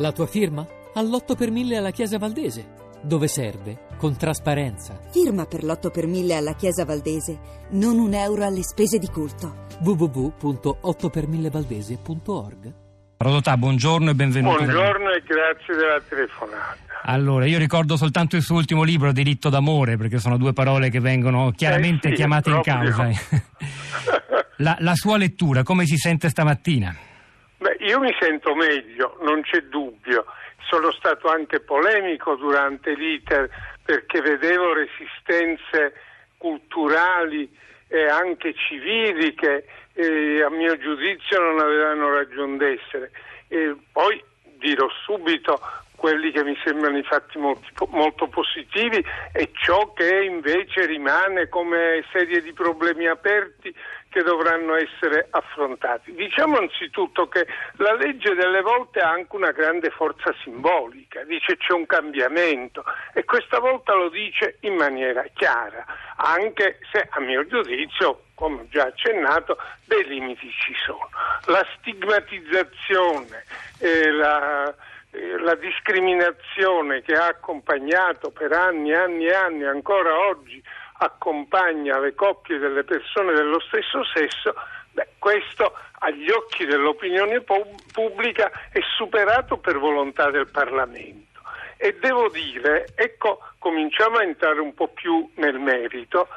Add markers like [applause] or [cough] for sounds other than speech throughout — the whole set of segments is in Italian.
La tua firma? All'8 per 1000 alla Chiesa Valdese. Dove serve? Con trasparenza. Firma per l'8 per 1000 alla Chiesa Valdese. Non un euro alle spese di culto. www.8per1000valdese.org Rodotà, buongiorno e benvenuto. Buongiorno e grazie della telefonata. Allora, io ricordo soltanto il suo ultimo libro, Diritto d'amore, perché sono due parole che vengono chiaramente Eh sì, chiamate in causa. [laughs] la, la sua lettura, come si sente stamattina? Io mi sento meglio, non c'è dubbio. Sono stato anche polemico durante l'iter perché vedevo resistenze culturali e anche civili che eh, a mio giudizio non avevano ragione d'essere. E poi dirò subito quelli che mi sembrano i fatti molti- molto positivi e ciò che invece rimane come serie di problemi aperti che dovranno essere affrontati. Diciamo anzitutto che la legge delle volte ha anche una grande forza simbolica, dice c'è un cambiamento e questa volta lo dice in maniera chiara, anche se a mio giudizio, come ho già accennato, dei limiti ci sono. La stigmatizzazione, eh, la la discriminazione che ha accompagnato per anni e anni e anni, ancora oggi accompagna le coppie delle persone dello stesso sesso, beh, questo agli occhi dell'opinione pu- pubblica è superato per volontà del Parlamento. E devo dire, ecco, cominciamo a entrare un po' più nel merito,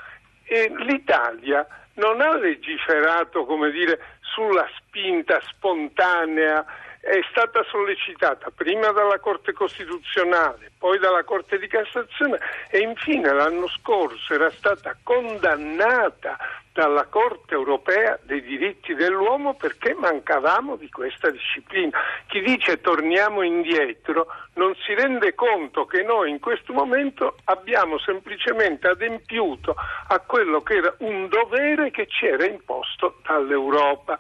e l'Italia non ha legiferato, come dire, sulla spinta spontanea è stata sollecitata prima dalla Corte Costituzionale, poi dalla Corte di Cassazione e infine l'anno scorso era stata condannata dalla Corte Europea dei diritti dell'uomo perché mancavamo di questa disciplina. Chi dice torniamo indietro non si rende conto che noi in questo momento abbiamo semplicemente adempiuto a quello che era un dovere che ci era imposto dall'Europa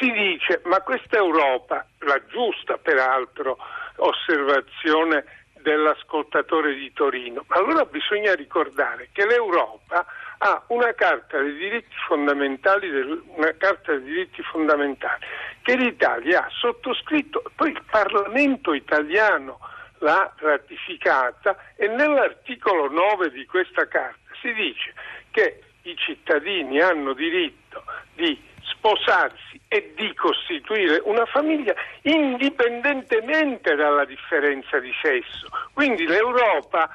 si dice ma questa Europa, la giusta peraltro osservazione dell'ascoltatore di Torino, allora bisogna ricordare che l'Europa ha una carta dei diritti fondamentali, una carta dei diritti fondamentali che l'Italia ha sottoscritto, poi il Parlamento italiano l'ha ratificata e nell'articolo 9 di questa carta si dice che i cittadini hanno diritto di sposarsi e di costituire una famiglia indipendentemente dalla differenza di sesso. Quindi l'Europa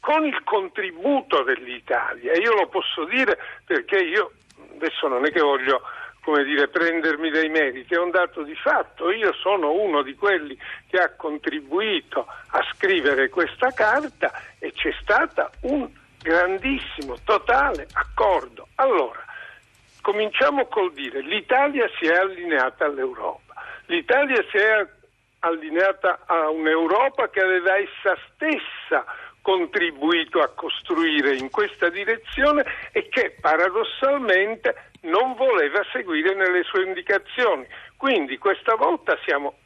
con il contributo dell'Italia, io lo posso dire perché io adesso non è che voglio come dire, prendermi dei meriti, è un dato di fatto. Io sono uno di quelli che ha contribuito a scrivere questa carta e c'è stato un grandissimo, totale accordo. Allora, cominciamo col dire l'Italia si è allineata all'Europa, l'Italia si è allineata a un'Europa che aveva essa stessa contribuito a costruire in questa direzione e che paradossalmente non voleva seguire nelle sue indicazioni. Quindi questa volta siamo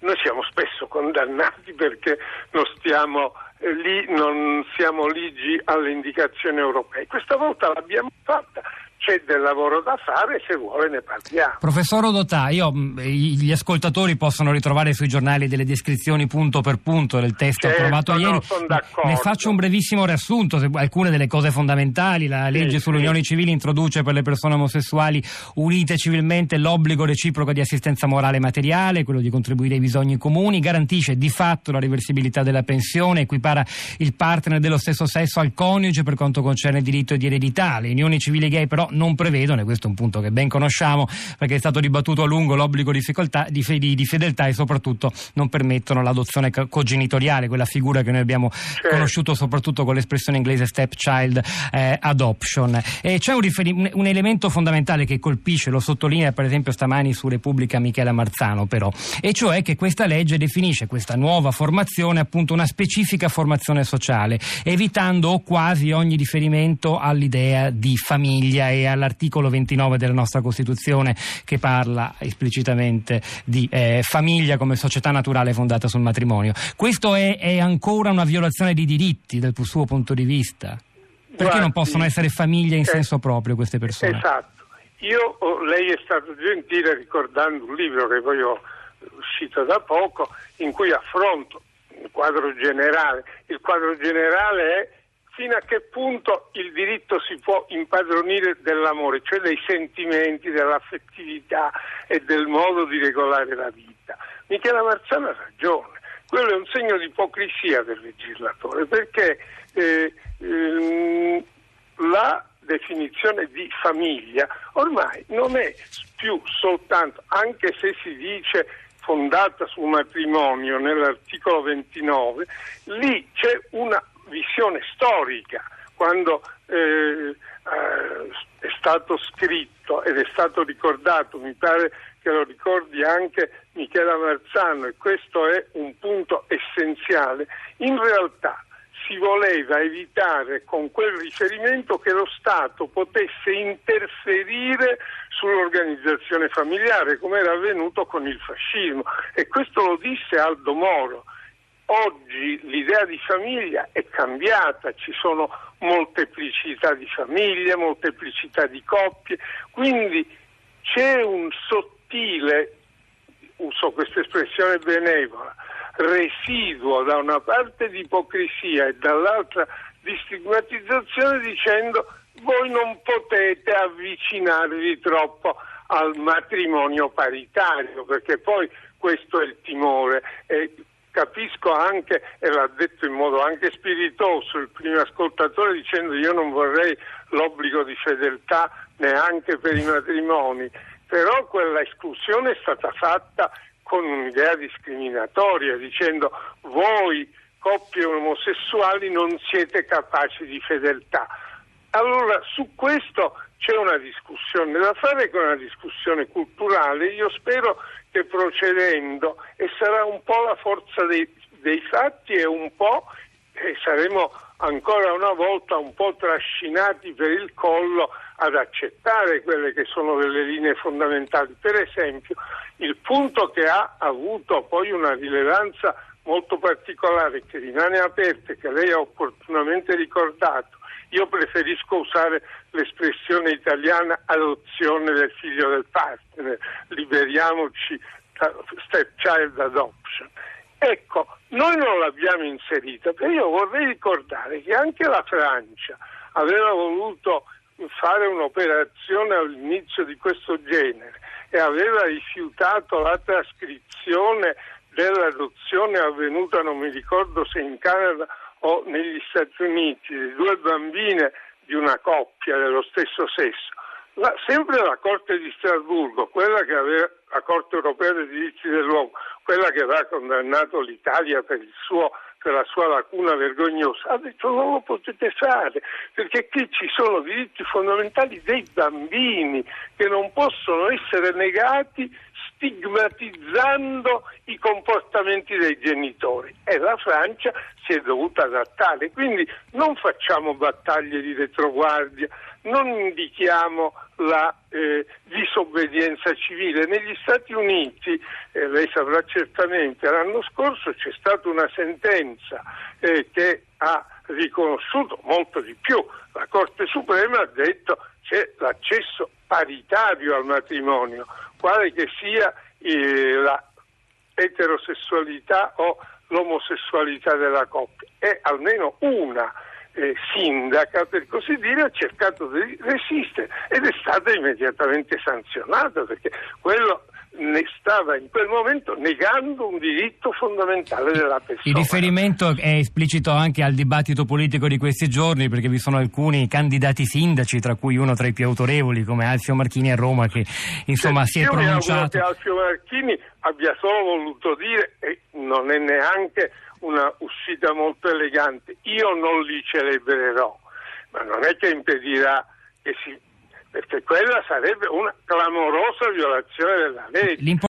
noi siamo spesso condannati perché non stiamo eh, lì, non siamo ligi alle indicazioni europee. Questa volta l'abbiamo fatta, c'è del lavoro da fare, se vuole ne parliamo. Professor Rodotà, io, i- gli ascoltatori possono ritrovare sui giornali delle descrizioni punto per punto del testo Certo, approvato no, ieri. Ne faccio un brevissimo riassunto, se- alcune delle cose fondamentali. La legge Sì, sulle sì. civili introduce per le persone omosessuali unite civilmente l'obbligo reciproco di assistenza morale e materiale, quello di contribuire ai bisogni comuni, garantisce di fatto la reversibilità della pensione, equipara il partner dello stesso sesso al coniuge per quanto concerne il diritto di eredità. Le unioni civili gay però non prevedono, e questo è un punto che ben conosciamo perché è stato dibattuto a lungo, l'obbligo di, di di- fedeltà e soprattutto non permettono l'adozione co- cogenitoriale, quella figura che noi abbiamo conosciuto soprattutto con l'espressione inglese stepchild eh, adoption. E c'è un, un- un elemento fondamentale che colpisce, lo sottolinea per esempio stamani su Repubblica Michela Marzano però, e cioè che questa legge definisce questa nuova formazione appunto una specifica formazione sociale, evitando quasi ogni riferimento all'idea di famiglia e all'articolo 29 della nostra Costituzione che parla esplicitamente di eh, famiglia come società naturale fondata sul matrimonio. Questo è, è ancora una violazione di diritti dal suo punto di vista? Perché non possono essere famiglie in eh, senso proprio queste persone? Esatto. Io, oh, lei è stato gentile ricordando un libro che poi ho uscito da poco, in cui affronto il quadro generale. Il quadro generale è fino a che punto il diritto si può impadronire dell'amore, cioè dei sentimenti, dell'affettività e del modo di regolare la vita. Michela Marzano ha ragione, quello è un segno di ipocrisia del legislatore, perché eh, ehm, la definizione di famiglia ormai non è più soltanto, anche se si dice fondata sul matrimonio nell'articolo 29, lì c'è una visione storica, quando eh, eh, è stato scritto ed è stato ricordato, mi pare che lo ricordi anche Michela Marzano, e questo è un punto essenziale, in realtà si voleva evitare con quel riferimento che lo Stato potesse interferire sull'organizzazione familiare, come era avvenuto con il fascismo. E questo lo disse Aldo Moro. Oggi l'idea di famiglia è cambiata, ci sono molteplicità di famiglie, molteplicità di coppie, quindi c'è un sottile, uso questa espressione benevola, residuo da una parte di ipocrisia e dall'altra di stigmatizzazione dicendo voi non potete avvicinarvi troppo al matrimonio paritario perché poi questo è il timore. E capisco anche, e l'ha detto in modo anche spiritoso il primo ascoltatore dicendo io non vorrei l'obbligo di fedeltà neanche per i matrimoni, però quella esclusione è stata fatta con un'idea discriminatoria dicendo voi coppie omosessuali non siete capaci di fedeltà. Allora su questo c'è una discussione da fare, che è una discussione culturale. Io spero che procedendo, e sarà un po' la forza dei, dei fatti e un po' e saremo ancora una volta un po' trascinati per il collo ad accettare quelle che sono delle linee fondamentali. Per esempio, il punto che ha avuto poi una rilevanza molto particolare che rimane aperta e che lei ha opportunamente ricordato, io preferisco usare l'espressione italiana adozione del figlio del partner, liberiamoci da stepchild adoption. Ecco, noi non l'abbiamo inserita, però io vorrei ricordare che anche la Francia aveva voluto fare un'operazione all'inizio di questo genere e aveva rifiutato la trascrizione dell'adozione avvenuta, non mi ricordo se in Canada o negli Stati Uniti, di due bambine di una coppia dello stesso sesso. La, sempre la Corte di Strasburgo, quella che aveva la Corte europea dei diritti dell'uomo, quella che aveva condannato l'Italia per, suo, per la sua lacuna vergognosa, ha detto non lo potete fare, perché qui ci sono diritti fondamentali dei bambini che non possono essere negati stigmatizzando i comportamenti dei genitori e la Francia si è dovuta adattare. Quindi non facciamo battaglie di retroguardia, non indichiamo la eh, disobbedienza civile. Negli Stati Uniti, eh, lei saprà certamente, l'anno scorso c'è stata una sentenza eh, che ha riconosciuto molto di più. La Corte Suprema ha detto c'è l'accesso paritario al matrimonio, quale che sia eh, la eterosessualità o l'omosessualità della coppia. È almeno una eh, sindaca, per così dire, ha cercato di resistere ed è stata immediatamente sanzionata perché quello ne stava in quel momento negando un diritto fondamentale della persona. Il riferimento è esplicito anche al dibattito politico di questi giorni perché vi sono alcuni candidati sindaci, tra cui uno tra i più autorevoli come Alfio Marchini a Roma che insomma sì, si è pronunciato. Io che Alfio Marchini abbia solo voluto dire e non è neanche una uscita molto elegante, io non li celebrerò, ma non è che impedirà che si perché quella sarebbe una clamorosa violazione della legge.